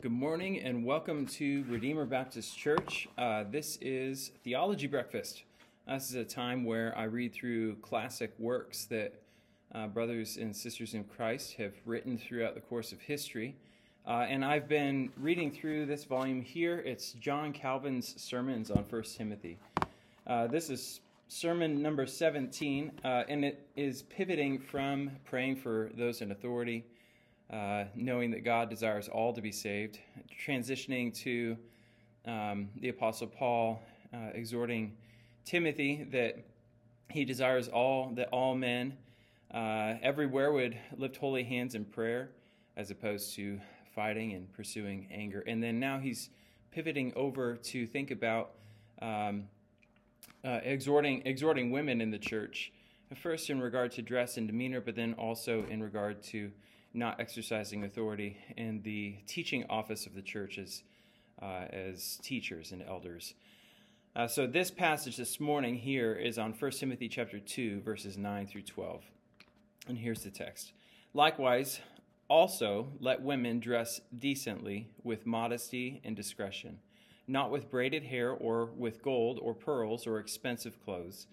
Good morning and welcome to Redeemer Baptist Church. Uh, this is Theology Breakfast. Uh, this is a time where I read through classic works that uh, brothers and sisters in Christ have written throughout the course of history. Uh, and I've been reading through this volume here. It's John Calvin's sermons on 1 Timothy. Uh, this is sermon number 17, uh, and it is pivoting from praying for those in authority uh, knowing that God desires all to be saved, transitioning to um, the Apostle Paul uh, exhorting Timothy that he desires all that all men uh, everywhere would lift holy hands in prayer as opposed to fighting and pursuing anger. And then now he's pivoting over to think about um, uh, exhorting exhorting women in the church, first in regard to dress and demeanor, but then also in regard to not exercising authority in the teaching office of the churches uh, as teachers and elders. Uh, so this passage this morning here is on 1 Timothy chapter 2 verses 9 through 12. And here's the text. Likewise, also let women dress decently with modesty and discretion, not with braided hair or with gold or pearls or expensive clothes,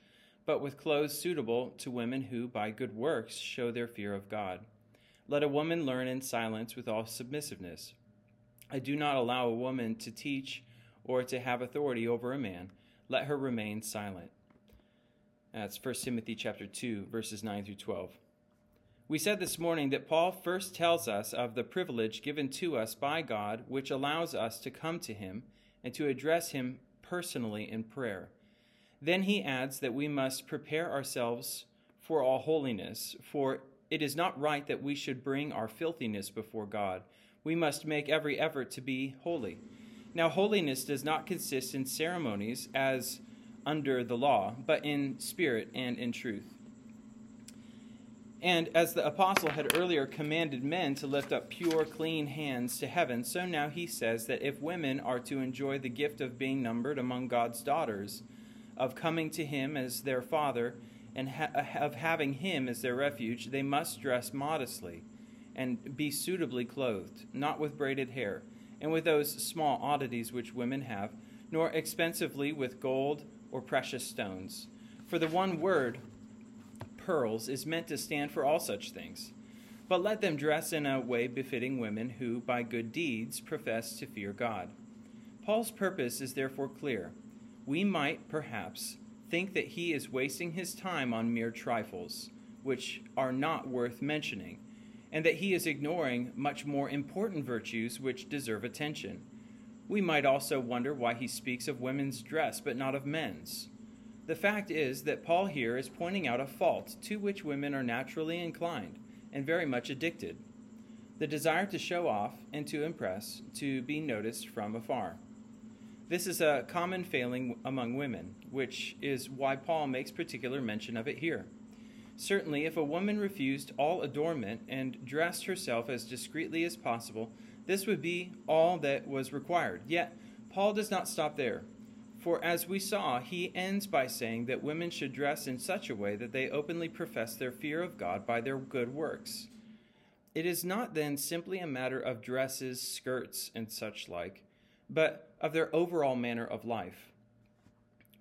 but with clothes suitable to women who by good works show their fear of God. Let a woman learn in silence with all submissiveness. I do not allow a woman to teach or to have authority over a man. Let her remain silent. That's 1 Timothy chapter 2 verses 9 through 12. We said this morning that Paul first tells us of the privilege given to us by God which allows us to come to him and to address him personally in prayer. Then he adds that we must prepare ourselves for all holiness, for it is not right that we should bring our filthiness before God. We must make every effort to be holy. Now, holiness does not consist in ceremonies as under the law, but in spirit and in truth. And as the apostle had earlier commanded men to lift up pure, clean hands to heaven, so now he says that if women are to enjoy the gift of being numbered among God's daughters, of coming to him as their father, and uh, ha- of having him as their refuge, they must dress modestly and be suitably clothed, not with braided hair, and with those small oddities which women have, nor expensively with gold or precious stones. For the one word, pearls, is meant to stand for all such things. But let them dress in a way befitting women who, by good deeds, profess to fear God. Paul's purpose is therefore clear. We might, perhaps, think that he is wasting his time on mere trifles, which are not worth mentioning, and that he is ignoring much more important virtues which deserve attention. We might also wonder why he speaks of women's dress but not of men's. The fact is that Paul here is pointing out a fault to which women are naturally inclined and very much addicted the desire to show off and to impress, to be noticed from afar. This is a common failing among women, which is why Paul makes particular mention of it here. Certainly, if a woman refused all adornment and dressed herself as discreetly as possible, this would be all that was required. Yet, Paul does not stop there. For as we saw, he ends by saying that women should dress in such a way that they openly profess their fear of God by their good works. It is not then simply a matter of dresses, skirts, and such like, but of their overall manner of life.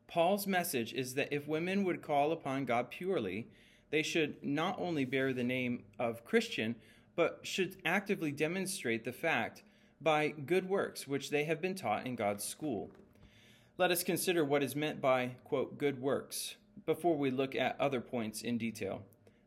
Paul's message is that if women would call upon God purely, they should not only bear the name of Christian, but should actively demonstrate the fact by good works which they have been taught in God's school. Let us consider what is meant by, quote, good works before we look at other points in detail.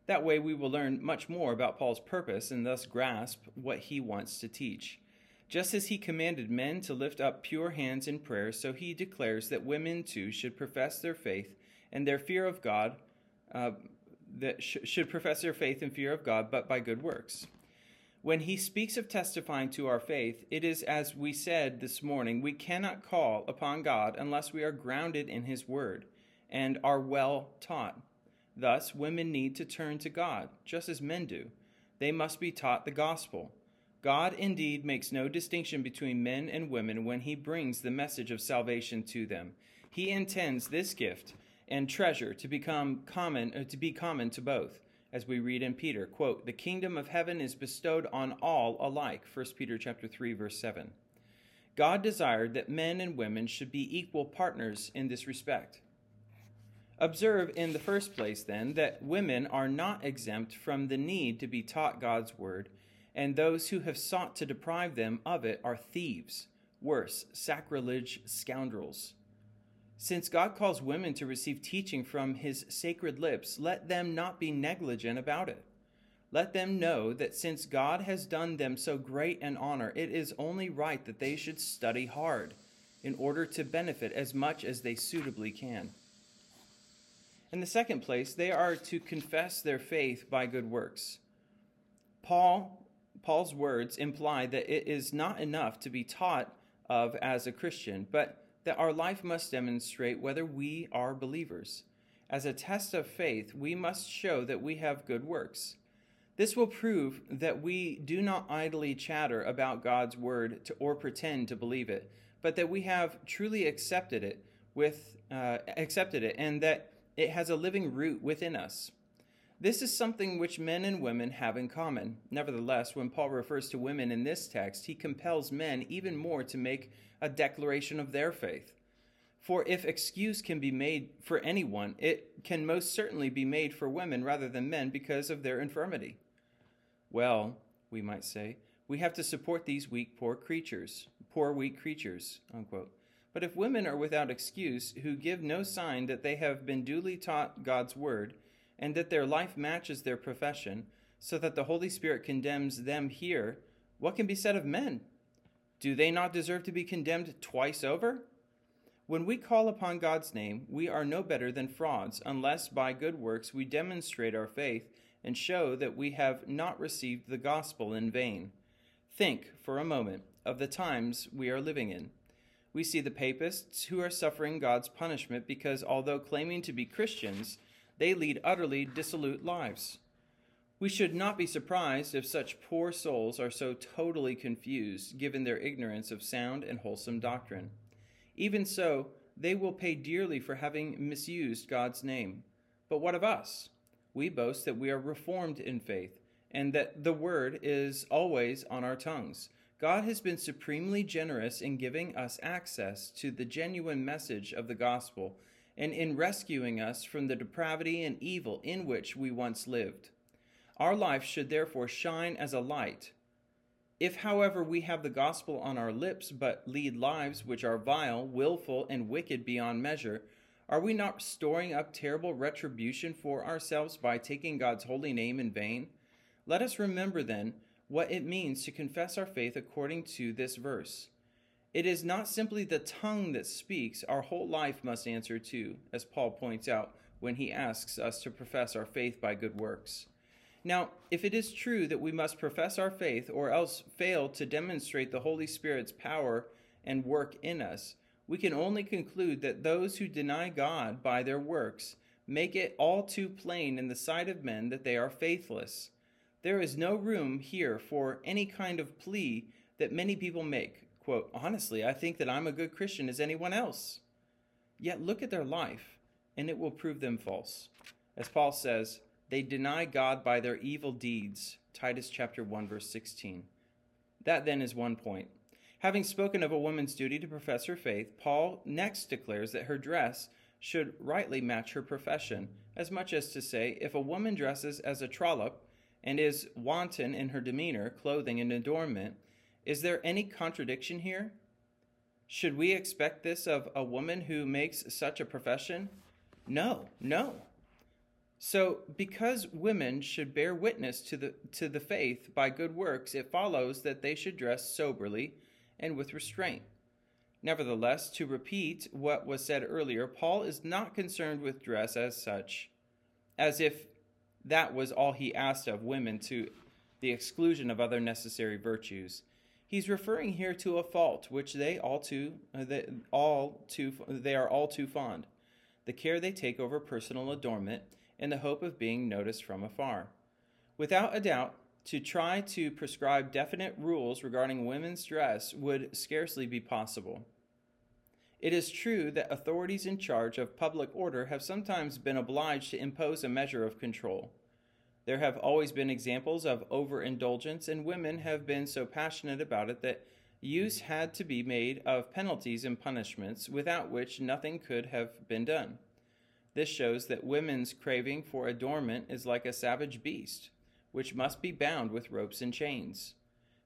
That way, we will learn much more about Paul's purpose and thus grasp what he wants to teach. Just as he commanded men to lift up pure hands in prayer, so he declares that women too should profess their faith and their fear of God, uh, that sh- should profess their faith and fear of God, but by good works. When he speaks of testifying to our faith, it is as we said this morning, we cannot call upon God unless we are grounded in his word and are well taught. Thus, women need to turn to God, just as men do. They must be taught the gospel. God indeed makes no distinction between men and women when he brings the message of salvation to them. He intends this gift and treasure to become common uh, to be common to both, as we read in Peter, quote, "The kingdom of heaven is bestowed on all alike." 1 Peter chapter 3 verse 7. God desired that men and women should be equal partners in this respect. Observe in the first place, then, that women are not exempt from the need to be taught God's word, and those who have sought to deprive them of it are thieves, worse, sacrilege scoundrels. Since God calls women to receive teaching from his sacred lips, let them not be negligent about it. Let them know that since God has done them so great an honor, it is only right that they should study hard in order to benefit as much as they suitably can. In the second place, they are to confess their faith by good works. Paul Paul's words imply that it is not enough to be taught of as a Christian, but that our life must demonstrate whether we are believers. As a test of faith, we must show that we have good works. This will prove that we do not idly chatter about God's word to, or pretend to believe it, but that we have truly accepted it with uh, accepted it and that it has a living root within us. This is something which men and women have in common. Nevertheless, when Paul refers to women in this text, he compels men even more to make a declaration of their faith. For if excuse can be made for anyone, it can most certainly be made for women rather than men because of their infirmity. Well, we might say, we have to support these weak, poor creatures, poor, weak creatures, unquote. But if women are without excuse, who give no sign that they have been duly taught God's word, and that their life matches their profession, so that the Holy Spirit condemns them here, what can be said of men? Do they not deserve to be condemned twice over? When we call upon God's name, we are no better than frauds, unless by good works we demonstrate our faith and show that we have not received the gospel in vain. Think, for a moment, of the times we are living in we see the papists who are suffering God's punishment because, although claiming to be Christians, they lead utterly dissolute lives. We should not be surprised if such poor souls are so totally confused, given their ignorance of sound and wholesome doctrine. Even so, they will pay dearly for having misused God's name. But what of us? We boast that we are reformed in faith, and that the word is always on our tongues God has been supremely generous in giving us access to the genuine message of the gospel and in rescuing us from the depravity and evil in which we once lived. Our life should therefore shine as a light. If, however, we have the gospel on our lips but lead lives which are vile, wilful, and wicked beyond measure, are we not storing up terrible retribution for ourselves by taking God's holy name in vain? Let us remember then what it means to confess our faith according to this verse. It is not simply the tongue that speaks, our whole life must answer to, as Paul points out when he asks us to profess our faith by good works. Now, if it is true that we must profess our faith or else fail to demonstrate the Holy Spirit's power and work in us, we can only conclude that those who deny God by their works make it all too plain in the sight of men that they are faithless. There is no room here for any kind of plea that many people make. Quote, honestly, I think that I'm a good Christian as anyone else. Yet look at their life, and it will prove them false. As Paul says, they deny God by their evil deeds. Titus chapter 1 verse 16. That then is one point. Having spoken of a woman's duty to profess her faith, Paul next declares that her dress should rightly match her profession, as much as to say, if a woman dresses as a trollop, and is wanton in her demeanor, clothing, and adornment, is there any contradiction here? Should we expect this of a woman who makes such a profession? No, no. So, because women should bear witness to the, to the faith by good works, it follows that they should dress soberly and with restraint. Nevertheless, to repeat what was said earlier, Paul is not concerned with dress as such, as if that was all he asked of women to the exclusion of other necessary virtues. He's referring here to a fault which they all too uh, they, all too they are all too fond, the care they take over personal adornment in the hope of being noticed from afar. Without a doubt, to try to prescribe definite rules regarding women's dress would scarcely be possible. It is true that authorities in charge of public order have sometimes been obliged to impose a measure of control. There have always been examples of overindulgence, and women have been so passionate about it that use had to be made of penalties and punishments, without which nothing could have been done. This shows that women's craving for adornment is like a savage beast, which must be bound with ropes and chains.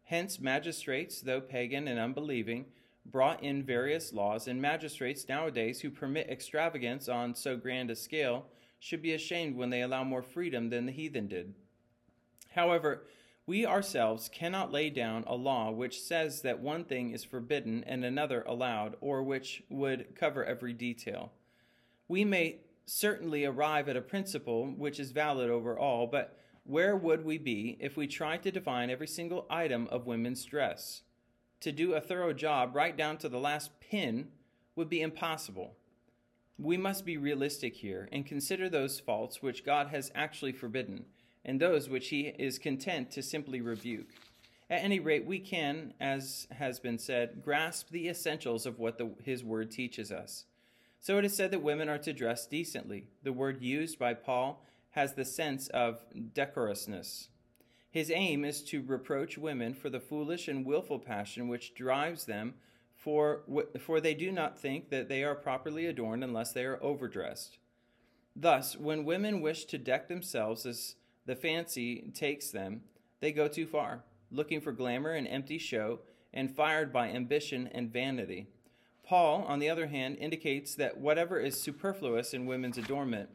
Hence, magistrates, though pagan and unbelieving, brought in various laws, and magistrates nowadays who permit extravagance on so grand a scale should be ashamed when they allow more freedom than the heathen did. However, we ourselves cannot lay down a law which says that one thing is forbidden and another allowed, or which would cover every detail. We may certainly arrive at a principle which is valid over all, but where would we be if we tried to define every single item of women's dress? To do a thorough job right down to the last pin would be impossible. We must be realistic here and consider those faults which God has actually forbidden and those which he is content to simply rebuke. At any rate, we can, as has been said, grasp the essentials of what the, his word teaches us. So it is said that women are to dress decently. The word used by Paul has the sense of decorousness. His aim is to reproach women for the foolish and wilful passion which drives them, for, for they do not think that they are properly adorned unless they are overdressed. Thus, when women wish to deck themselves as the fancy takes them, they go too far, looking for glamour and empty show, and fired by ambition and vanity. Paul, on the other hand, indicates that whatever is superfluous in women's adornment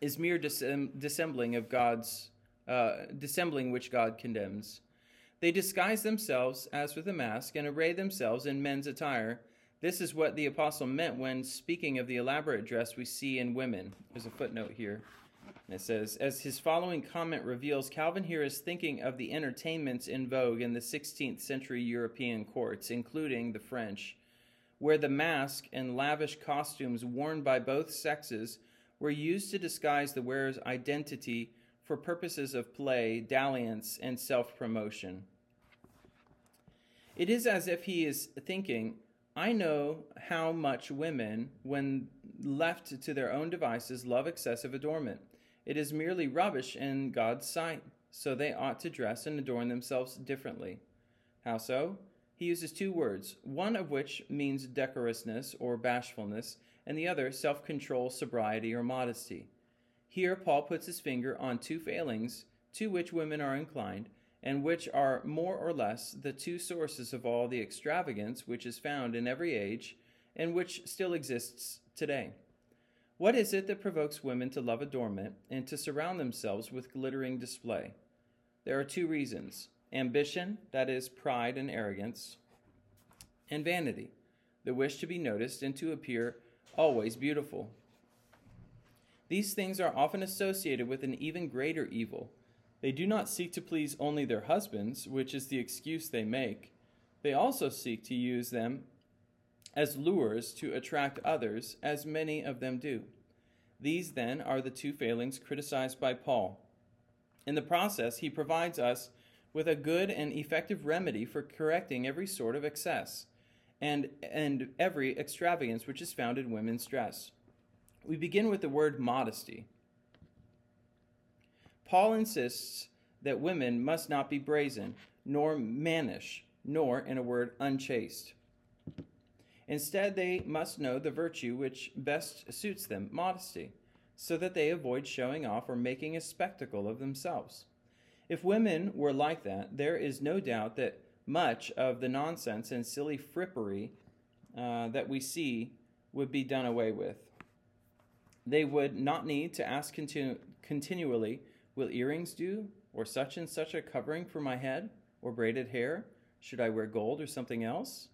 is mere dissembling of God's uh, dissembling which God condemns. They disguise themselves as with a mask and array themselves in men's attire. This is what the apostle meant when speaking of the elaborate dress we see in women. There's a footnote here. And It says, as his following comment reveals, Calvin here is thinking of the entertainments in vogue in the 16th century European courts, including the French, where the mask and lavish costumes worn by both sexes were used to disguise the wearer's identity for purposes of play, dalliance, and self promotion. It is as if he is thinking, I know how much women, when left to their own devices, love excessive adornment. It is merely rubbish in God's sight, so they ought to dress and adorn themselves differently. How so? He uses two words, one of which means decorousness or bashfulness, and the other self control, sobriety, or modesty. Here, Paul puts his finger on two failings to which women are inclined, and which are more or less the two sources of all the extravagance which is found in every age and which still exists today. What is it that provokes women to love adornment and to surround themselves with glittering display? There are two reasons ambition, that is, pride and arrogance, and vanity, the wish to be noticed and to appear always beautiful. These things are often associated with an even greater evil. They do not seek to please only their husbands, which is the excuse they make. They also seek to use them as lures to attract others, as many of them do. These, then, are the two failings criticized by Paul. In the process, he provides us with a good and effective remedy for correcting every sort of excess and, and every extravagance which is found in women's dress. We begin with the word modesty. Paul insists that women must not be brazen, nor mannish, nor, in a word, unchaste. Instead, they must know the virtue which best suits them, modesty, so that they avoid showing off or making a spectacle of themselves. If women were like that, there is no doubt that much of the nonsense and silly frippery uh, that we see would be done away with. They would not need to ask continu- continually, Will earrings do? Or such and such a covering for my head? Or braided hair? Should I wear gold or something else?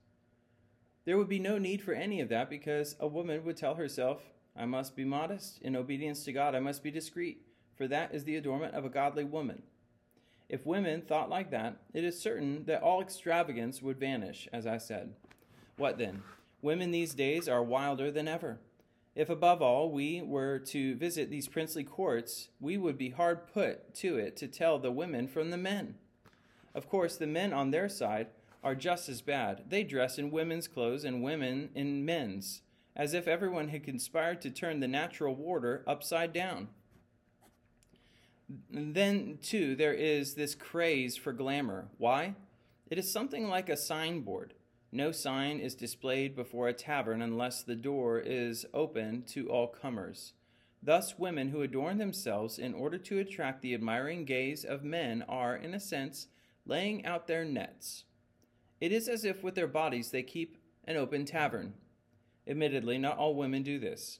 There would be no need for any of that because a woman would tell herself, I must be modest. In obedience to God, I must be discreet, for that is the adornment of a godly woman. If women thought like that, it is certain that all extravagance would vanish, as I said. What then? Women these days are wilder than ever. If above all we were to visit these princely courts, we would be hard put to it to tell the women from the men. Of course, the men on their side are just as bad. They dress in women's clothes and women in men's, as if everyone had conspired to turn the natural order upside down. Then, too, there is this craze for glamour. Why? It is something like a signboard. No sign is displayed before a tavern unless the door is open to all comers. Thus, women who adorn themselves in order to attract the admiring gaze of men are, in a sense, laying out their nets. It is as if with their bodies they keep an open tavern. Admittedly, not all women do this.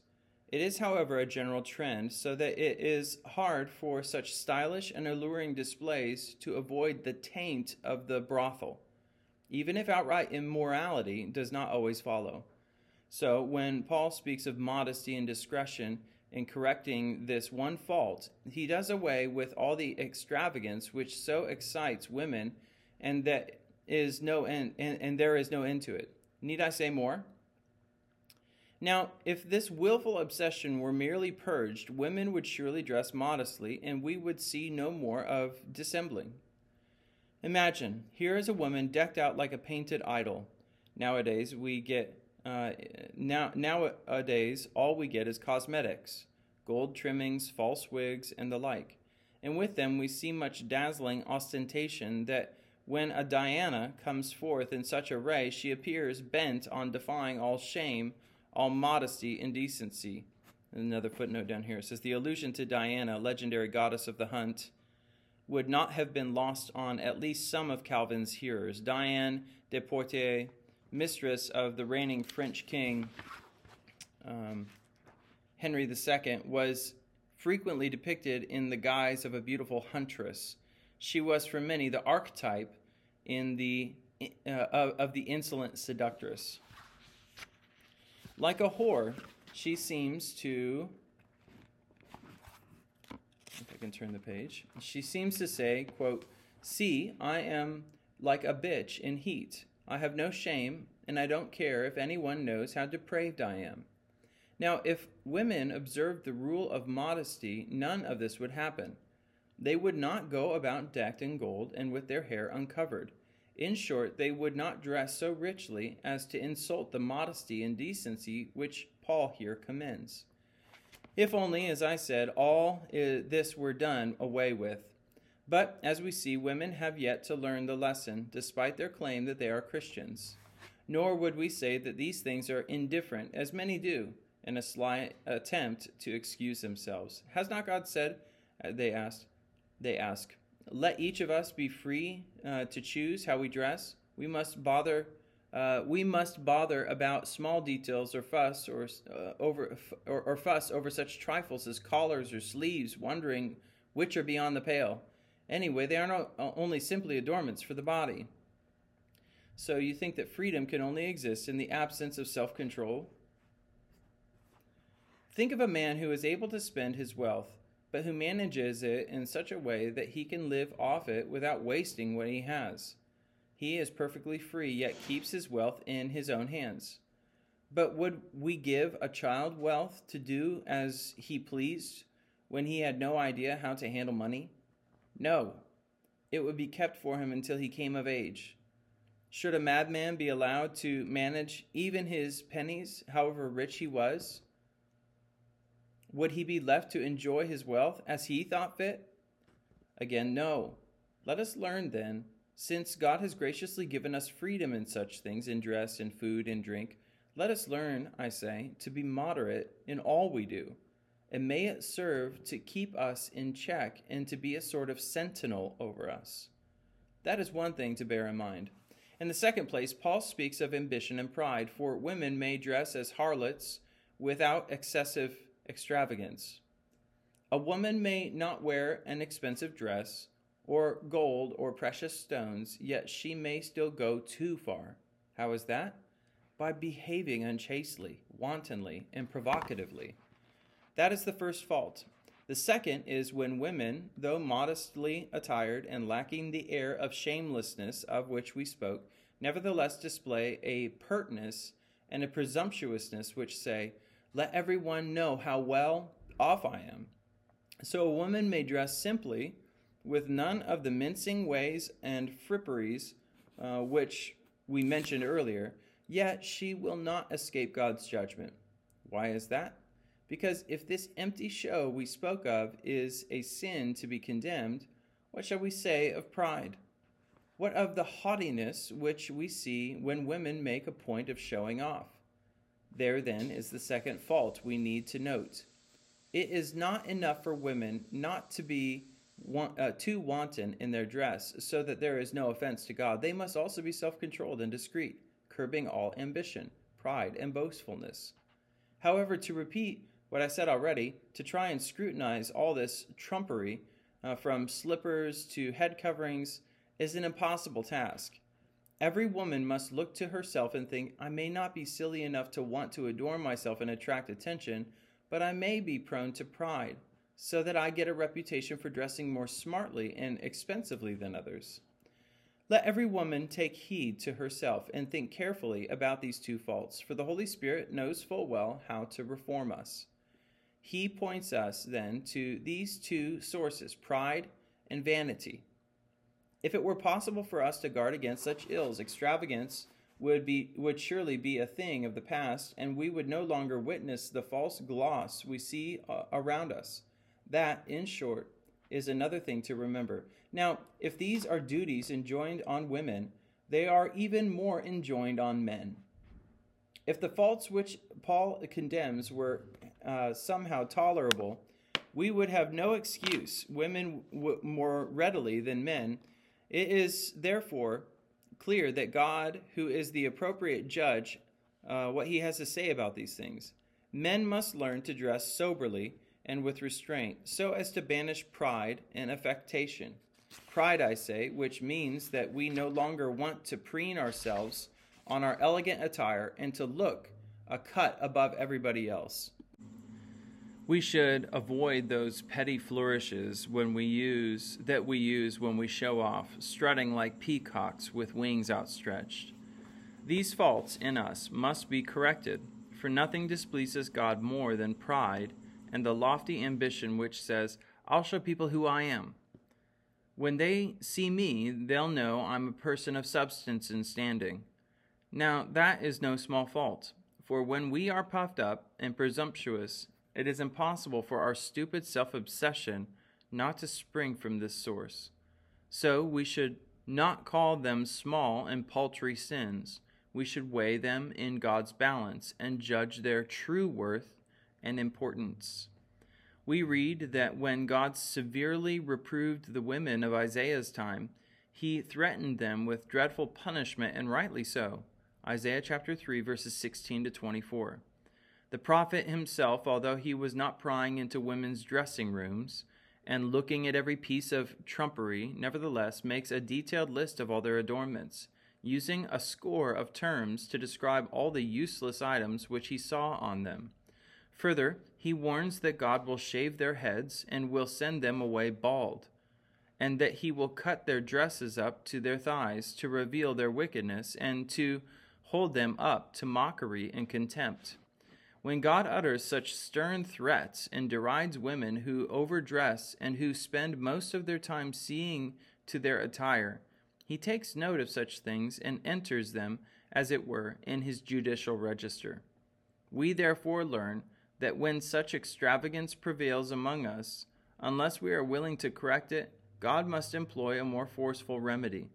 It is, however, a general trend, so that it is hard for such stylish and alluring displays to avoid the taint of the brothel, even if outright immorality does not always follow. So, when Paul speaks of modesty and discretion in correcting this one fault, he does away with all the extravagance which so excites women, and that is no end, and, and there is no end to it. Need I say more? Now, if this willful obsession were merely purged, women would surely dress modestly, and we would see no more of dissembling. Imagine, here is a woman decked out like a painted idol. Nowadays, we get uh, now nowadays all we get is cosmetics, gold trimmings, false wigs, and the like. And with them we see much dazzling ostentation that when a Diana comes forth in such array, she appears bent on defying all shame all modesty and decency. Another footnote down here says the allusion to Diana, legendary goddess of the hunt, would not have been lost on at least some of Calvin's hearers. Diane de Poitiers, mistress of the reigning French king um, Henry II, was frequently depicted in the guise of a beautiful huntress. She was for many the archetype in the uh, of, of the insolent seductress. Like a whore, she seems to. Can turn the page. She seems to say, quote, See, I am like a bitch in heat. I have no shame, and I don't care if anyone knows how depraved I am. Now, if women observed the rule of modesty, none of this would happen. They would not go about decked in gold and with their hair uncovered. In short, they would not dress so richly as to insult the modesty and decency which Paul here commends. If only, as I said, all this were done away with. But, as we see, women have yet to learn the lesson, despite their claim that they are Christians. Nor would we say that these things are indifferent, as many do, in a sly attempt to excuse themselves. Has not God said, uh, they asked, they ask, let each of us be free uh, to choose how we dress. We must bother. Uh, we must bother about small details or fuss or uh, over or, or fuss over such trifles as collars or sleeves, wondering which are beyond the pale. Anyway, they are not uh, only simply adornments for the body. So you think that freedom can only exist in the absence of self-control? Think of a man who is able to spend his wealth but who manages it in such a way that he can live off it without wasting what he has. He is perfectly free, yet keeps his wealth in his own hands. But would we give a child wealth to do as he pleased when he had no idea how to handle money? No, it would be kept for him until he came of age. Should a madman be allowed to manage even his pennies, however rich he was? Would he be left to enjoy his wealth as he thought fit? Again, no. Let us learn then, since God has graciously given us freedom in such things, in dress, in food, in drink, let us learn, I say, to be moderate in all we do, and may it serve to keep us in check and to be a sort of sentinel over us. That is one thing to bear in mind. In the second place, Paul speaks of ambition and pride, for women may dress as harlots without excessive extravagance. A woman may not wear an expensive dress or gold or precious stones, yet she may still go too far. How is that? By behaving unchastely, wantonly, and provocatively. That is the first fault. The second is when women, though modestly attired and lacking the air of shamelessness of which we spoke, nevertheless display a pertness and a presumptuousness which say, let everyone know how well off I am. So a woman may dress simply, with none of the mincing ways and fripperies uh, which we mentioned earlier, yet she will not escape God's judgment. Why is that? Because if this empty show we spoke of is a sin to be condemned, what shall we say of pride? What of the haughtiness which we see when women make a point of showing off? There then is the second fault we need to note. It is not enough for women not to be uh, too wanton in their dress, so that there is no offense to God. They must also be self controlled and discreet, curbing all ambition, pride, and boastfulness. However, to repeat what I said already, to try and scrutinize all this trumpery, uh, from slippers to head coverings, is an impossible task. Every woman must look to herself and think, I may not be silly enough to want to adorn myself and attract attention, but I may be prone to pride, so that I get a reputation for dressing more smartly and expensively than others. Let every woman take heed to herself and think carefully about these two faults, for the Holy Spirit knows full well how to reform us. He points us then to these two sources pride and vanity. If it were possible for us to guard against such ills, extravagance would be would surely be a thing of the past, and we would no longer witness the false gloss we see uh, around us. That, in short, is another thing to remember. Now, if these are duties enjoined on women, they are even more enjoined on men. If the faults which Paul condemns were uh, somehow tolerable, we would have no excuse, women w- more readily than men. It is therefore clear that God, who is the appropriate judge, uh, what he has to say about these things. Men must learn to dress soberly and with restraint, so as to banish pride and affectation. Pride, I say, which means that we no longer want to preen ourselves on our elegant attire and to look a cut above everybody else. We should avoid those petty flourishes when we use that we use when we show off, strutting like peacocks with wings outstretched. These faults in us must be corrected, for nothing displeases God more than pride and the lofty ambition which says, I'll show people who I am. When they see me, they'll know I'm a person of substance and standing. Now, that is no small fault, for when we are puffed up and presumptuous, it is impossible for our stupid self obsession not to spring from this source. So we should not call them small and paltry sins. We should weigh them in God's balance and judge their true worth and importance. We read that when God severely reproved the women of Isaiah's time, he threatened them with dreadful punishment, and rightly so. Isaiah chapter 3, verses 16 to 24. The prophet himself, although he was not prying into women's dressing rooms and looking at every piece of trumpery, nevertheless makes a detailed list of all their adornments, using a score of terms to describe all the useless items which he saw on them. Further, he warns that God will shave their heads and will send them away bald and that he will cut their dresses up to their thighs to reveal their wickedness and to hold them up to mockery and contempt. When God utters such stern threats and derides women who overdress and who spend most of their time seeing to their attire, he takes note of such things and enters them, as it were, in his judicial register. We therefore learn that when such extravagance prevails among us, unless we are willing to correct it, God must employ a more forceful remedy.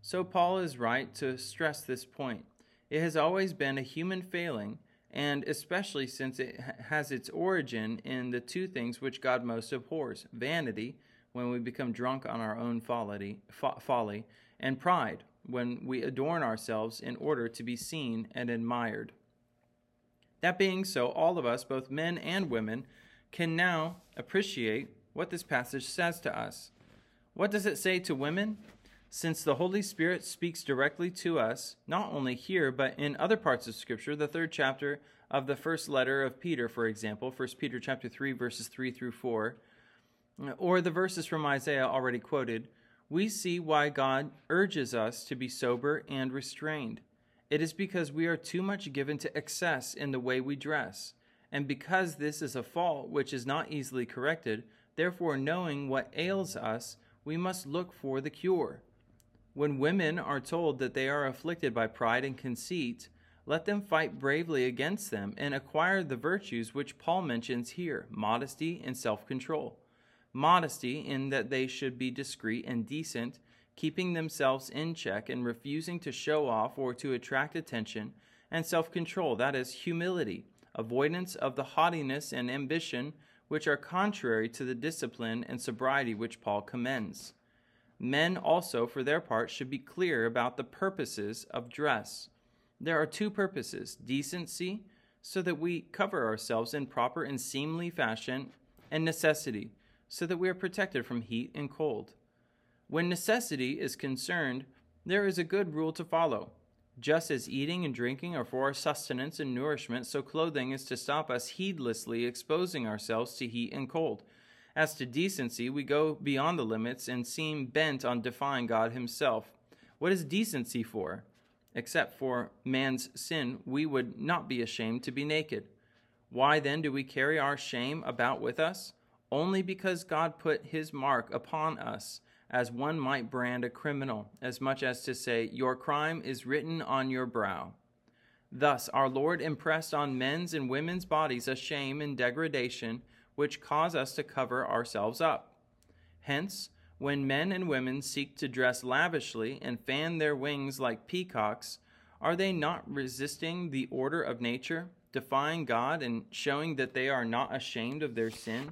So Paul is right to stress this point. It has always been a human failing, and especially since it has its origin in the two things which God most abhors vanity, when we become drunk on our own folly, and pride, when we adorn ourselves in order to be seen and admired. That being so, all of us, both men and women, can now appreciate what this passage says to us. What does it say to women? since the Holy Spirit speaks directly to us, not only here, but in other parts of Scripture, the third chapter of the first letter of Peter, for example, 1 Peter chapter 3, verses 3 through 4, or the verses from Isaiah already quoted, we see why God urges us to be sober and restrained. It is because we are too much given to excess in the way we dress. And because this is a fault which is not easily corrected, therefore, knowing what ails us, we must look for the cure. When women are told that they are afflicted by pride and conceit, let them fight bravely against them and acquire the virtues which Paul mentions here modesty and self control. Modesty, in that they should be discreet and decent, keeping themselves in check and refusing to show off or to attract attention, and self control, that is, humility, avoidance of the haughtiness and ambition which are contrary to the discipline and sobriety which Paul commends. Men also, for their part, should be clear about the purposes of dress. There are two purposes decency, so that we cover ourselves in proper and seemly fashion, and necessity, so that we are protected from heat and cold. When necessity is concerned, there is a good rule to follow. Just as eating and drinking are for our sustenance and nourishment, so clothing is to stop us heedlessly exposing ourselves to heat and cold. As to decency, we go beyond the limits and seem bent on defying God Himself. What is decency for? Except for man's sin, we would not be ashamed to be naked. Why then do we carry our shame about with us? Only because God put His mark upon us, as one might brand a criminal, as much as to say, Your crime is written on your brow. Thus, our Lord impressed on men's and women's bodies a shame and degradation which cause us to cover ourselves up. Hence, when men and women seek to dress lavishly and fan their wings like peacocks, are they not resisting the order of nature, defying God, and showing that they are not ashamed of their sin?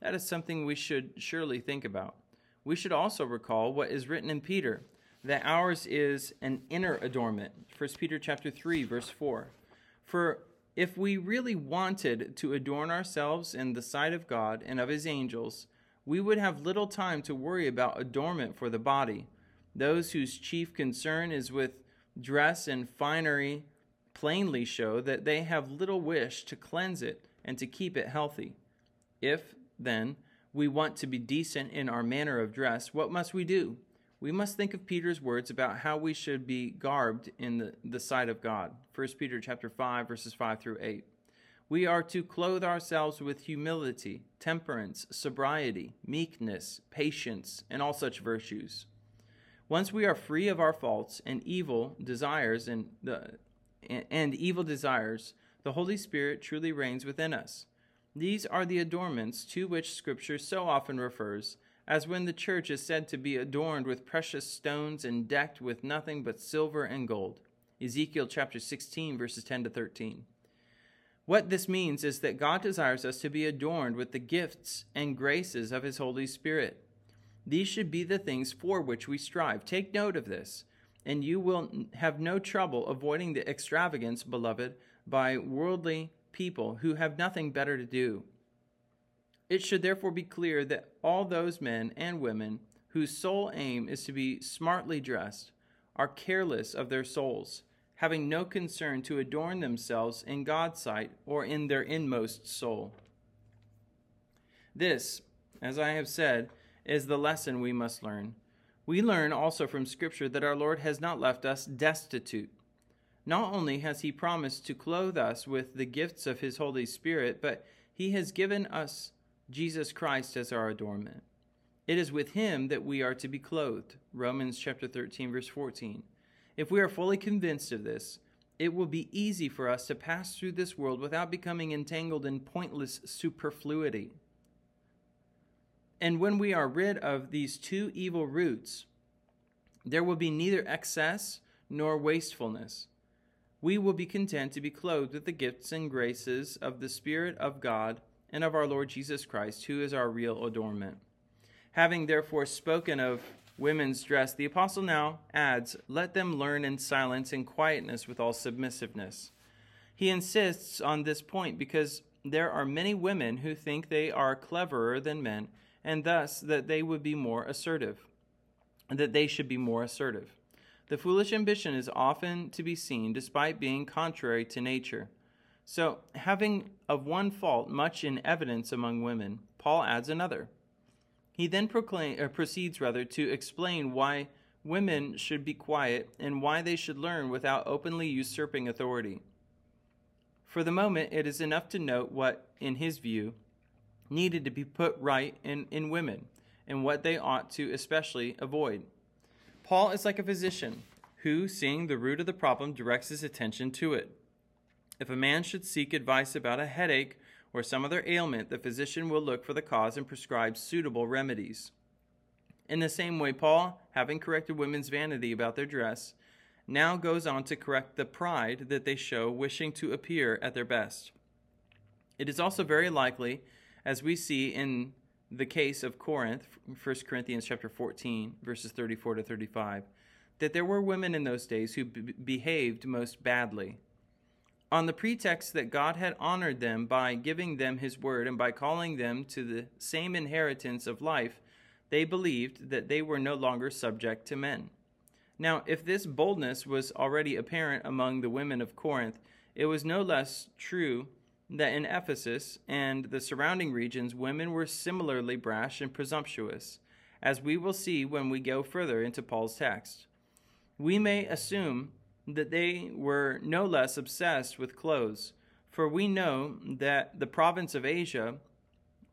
That is something we should surely think about. We should also recall what is written in Peter, that ours is an inner adornment. 1 Peter chapter 3, verse 4. For if we really wanted to adorn ourselves in the sight of God and of his angels, we would have little time to worry about adornment for the body. Those whose chief concern is with dress and finery plainly show that they have little wish to cleanse it and to keep it healthy. If, then, we want to be decent in our manner of dress, what must we do? we must think of Peter's words about how we should be garbed in the, the sight of God. 1 Peter chapter 5 verses 5 through 8. We are to clothe ourselves with humility, temperance, sobriety, meekness, patience, and all such virtues. Once we are free of our faults and evil desires and the and evil desires, the Holy Spirit truly reigns within us. These are the adornments to which Scripture so often refers as when the church is said to be adorned with precious stones and decked with nothing but silver and gold. Ezekiel chapter 16, verses 10 to 13. What this means is that God desires us to be adorned with the gifts and graces of His Holy Spirit. These should be the things for which we strive. Take note of this, and you will have no trouble avoiding the extravagance, beloved, by worldly people who have nothing better to do. It should therefore be clear that all those men and women whose sole aim is to be smartly dressed are careless of their souls, having no concern to adorn themselves in God's sight or in their inmost soul. This, as I have said, is the lesson we must learn. We learn also from Scripture that our Lord has not left us destitute. Not only has He promised to clothe us with the gifts of His Holy Spirit, but He has given us Jesus Christ as our adornment. It is with him that we are to be clothed. Romans chapter 13 verse 14. If we are fully convinced of this, it will be easy for us to pass through this world without becoming entangled in pointless superfluity. And when we are rid of these two evil roots, there will be neither excess nor wastefulness. We will be content to be clothed with the gifts and graces of the Spirit of God and of our Lord Jesus Christ, who is our real adornment. Having therefore spoken of women's dress, the apostle now adds, Let them learn in silence and quietness with all submissiveness. He insists on this point because there are many women who think they are cleverer than men, and thus that they would be more assertive, that they should be more assertive. The foolish ambition is often to be seen despite being contrary to nature. So, having of one fault much in evidence among women, Paul adds another. He then uh, proceeds rather to explain why women should be quiet and why they should learn without openly usurping authority. For the moment, it is enough to note what, in his view, needed to be put right in, in women and what they ought to especially avoid. Paul is like a physician who, seeing the root of the problem, directs his attention to it. If a man should seek advice about a headache or some other ailment, the physician will look for the cause and prescribe suitable remedies. In the same way, Paul, having corrected women's vanity about their dress, now goes on to correct the pride that they show wishing to appear at their best. It is also very likely, as we see in the case of Corinth, 1 Corinthians chapter 14, verses 34 to 35, that there were women in those days who b- behaved most badly. On the pretext that God had honored them by giving them his word and by calling them to the same inheritance of life, they believed that they were no longer subject to men. Now, if this boldness was already apparent among the women of Corinth, it was no less true that in Ephesus and the surrounding regions, women were similarly brash and presumptuous, as we will see when we go further into Paul's text. We may assume that they were no less obsessed with clothes, for we know that the province of Asia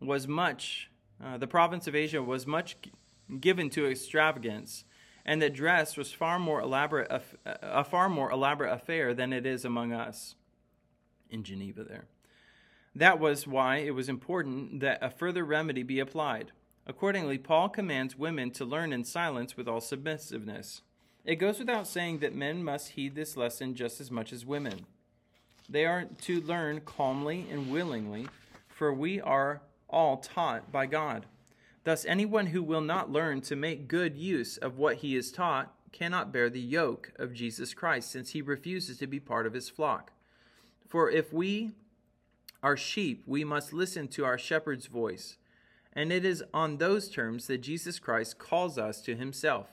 was much, uh, the province of Asia was much given to extravagance, and that dress was far more elaborate, a far more elaborate affair than it is among us in Geneva there. That was why it was important that a further remedy be applied. Accordingly, Paul commands women to learn in silence with all submissiveness. It goes without saying that men must heed this lesson just as much as women. They are to learn calmly and willingly, for we are all taught by God. Thus, anyone who will not learn to make good use of what he is taught cannot bear the yoke of Jesus Christ, since he refuses to be part of his flock. For if we are sheep, we must listen to our shepherd's voice. And it is on those terms that Jesus Christ calls us to himself.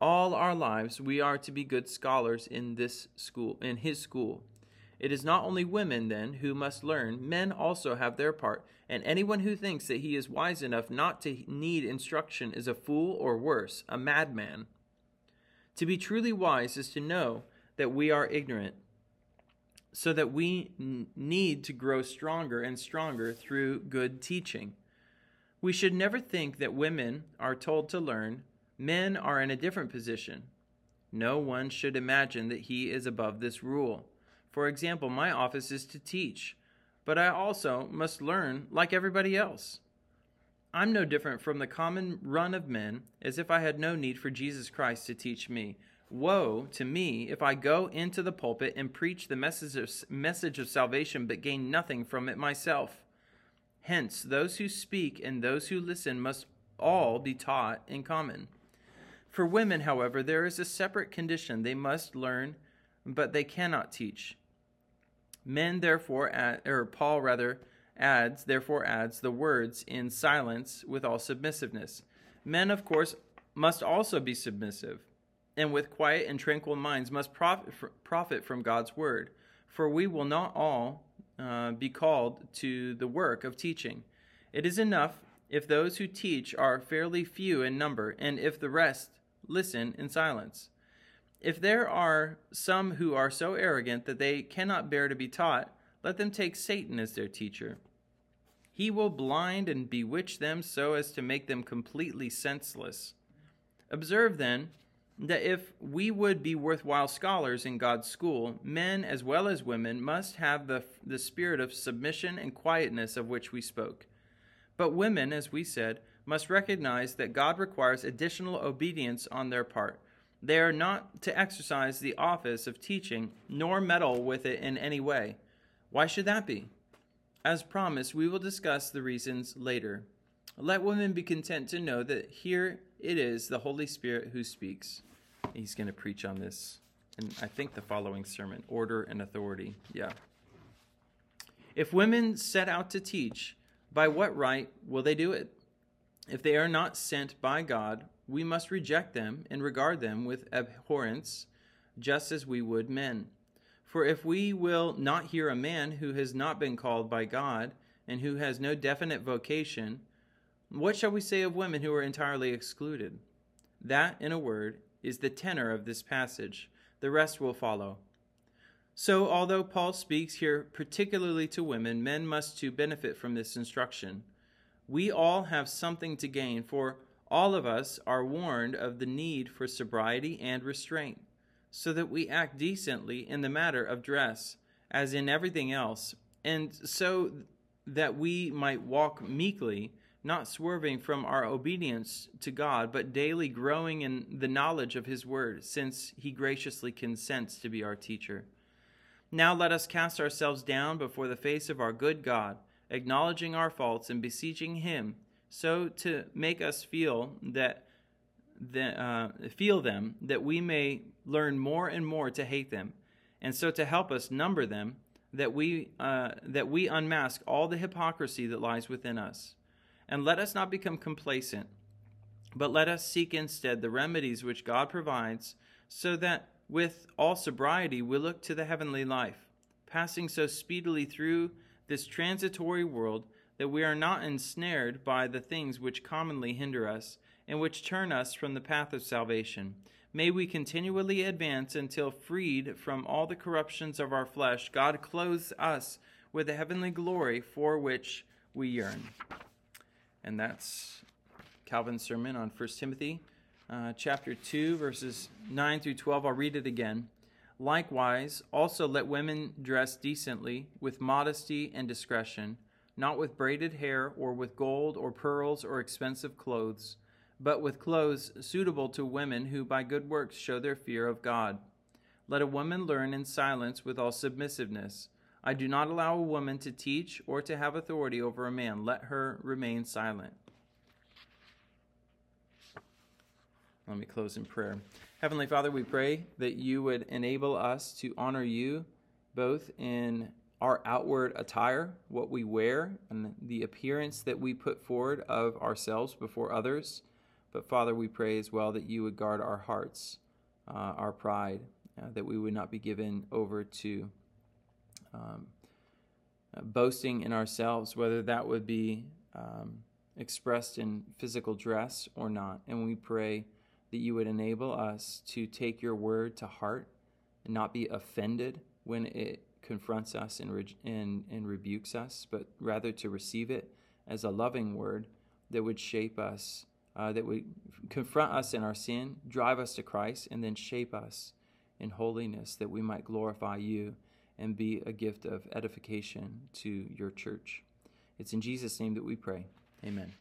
All our lives we are to be good scholars in this school, in his school. It is not only women then who must learn, men also have their part, and anyone who thinks that he is wise enough not to need instruction is a fool or worse, a madman. To be truly wise is to know that we are ignorant so that we need to grow stronger and stronger through good teaching. We should never think that women are told to learn, men are in a different position. No one should imagine that he is above this rule. For example, my office is to teach, but I also must learn like everybody else. I'm no different from the common run of men, as if I had no need for Jesus Christ to teach me. Woe to me if I go into the pulpit and preach the message of, message of salvation but gain nothing from it myself. Hence, those who speak and those who listen must all be taught in common. For women, however, there is a separate condition. They must learn, but they cannot teach. Men, therefore, add, or Paul rather, adds, therefore adds the words in silence with all submissiveness. Men, of course, must also be submissive and with quiet and tranquil minds must profit, profit from God's word. For we will not all uh, be called to the work of teaching. It is enough if those who teach are fairly few in number, and if the rest listen in silence. If there are some who are so arrogant that they cannot bear to be taught, let them take Satan as their teacher. He will blind and bewitch them so as to make them completely senseless. Observe then that if we would be worthwhile scholars in God's school, men as well as women must have the, the spirit of submission and quietness of which we spoke. But women, as we said, must recognize that God requires additional obedience on their part. They are not to exercise the office of teaching, nor meddle with it in any way. Why should that be? As promised, we will discuss the reasons later. Let women be content to know that here it is the Holy Spirit who speaks he's going to preach on this. And I think the following sermon Order and Authority. Yeah. If women set out to teach, by what right will they do it? If they are not sent by God, we must reject them and regard them with abhorrence, just as we would men. For if we will not hear a man who has not been called by God and who has no definite vocation, what shall we say of women who are entirely excluded? That, in a word, is the tenor of this passage. The rest will follow. So, although Paul speaks here particularly to women, men must too benefit from this instruction. We all have something to gain, for all of us are warned of the need for sobriety and restraint. so that we act decently in the matter of dress, as in everything else, and so that we might walk meekly, not swerving from our obedience to God, but daily growing in the knowledge of His Word, since He graciously consents to be our teacher. Now let us cast ourselves down before the face of our good God, acknowledging our faults and beseeching Him, so to make us feel that. The, uh, feel them that we may learn more and more to hate them, and so to help us number them that we uh, that we unmask all the hypocrisy that lies within us. And let us not become complacent, but let us seek instead the remedies which God provides, so that with all sobriety we look to the heavenly life, passing so speedily through this transitory world that we are not ensnared by the things which commonly hinder us and which turn us from the path of salvation May we continually advance until, freed from all the corruptions of our flesh, God clothes us with the heavenly glory for which we yearn. And that's Calvin's sermon on 1 Timothy uh, chapter 2, verses 9 through 12. I'll read it again. Likewise, also let women dress decently, with modesty and discretion, not with braided hair, or with gold, or pearls, or expensive clothes but with clothes suitable to women who by good works show their fear of God. Let a woman learn in silence with all submissiveness. I do not allow a woman to teach or to have authority over a man. Let her remain silent. Let me close in prayer. Heavenly Father, we pray that you would enable us to honor you both in our outward attire, what we wear, and the appearance that we put forward of ourselves before others but Father, we pray as well that you would guard our hearts, uh, our pride, uh, that we would not be given over to um, uh, boasting in ourselves, whether that would be um, expressed in physical dress or not. And we pray that you would enable us to take your word to heart and not be offended when it confronts us and, re- and, and rebukes us, but rather to receive it as a loving word that would shape us uh, that would confront us in our sin, drive us to Christ, and then shape us in holiness that we might glorify you and be a gift of edification to your church. It's in Jesus' name that we pray. Amen.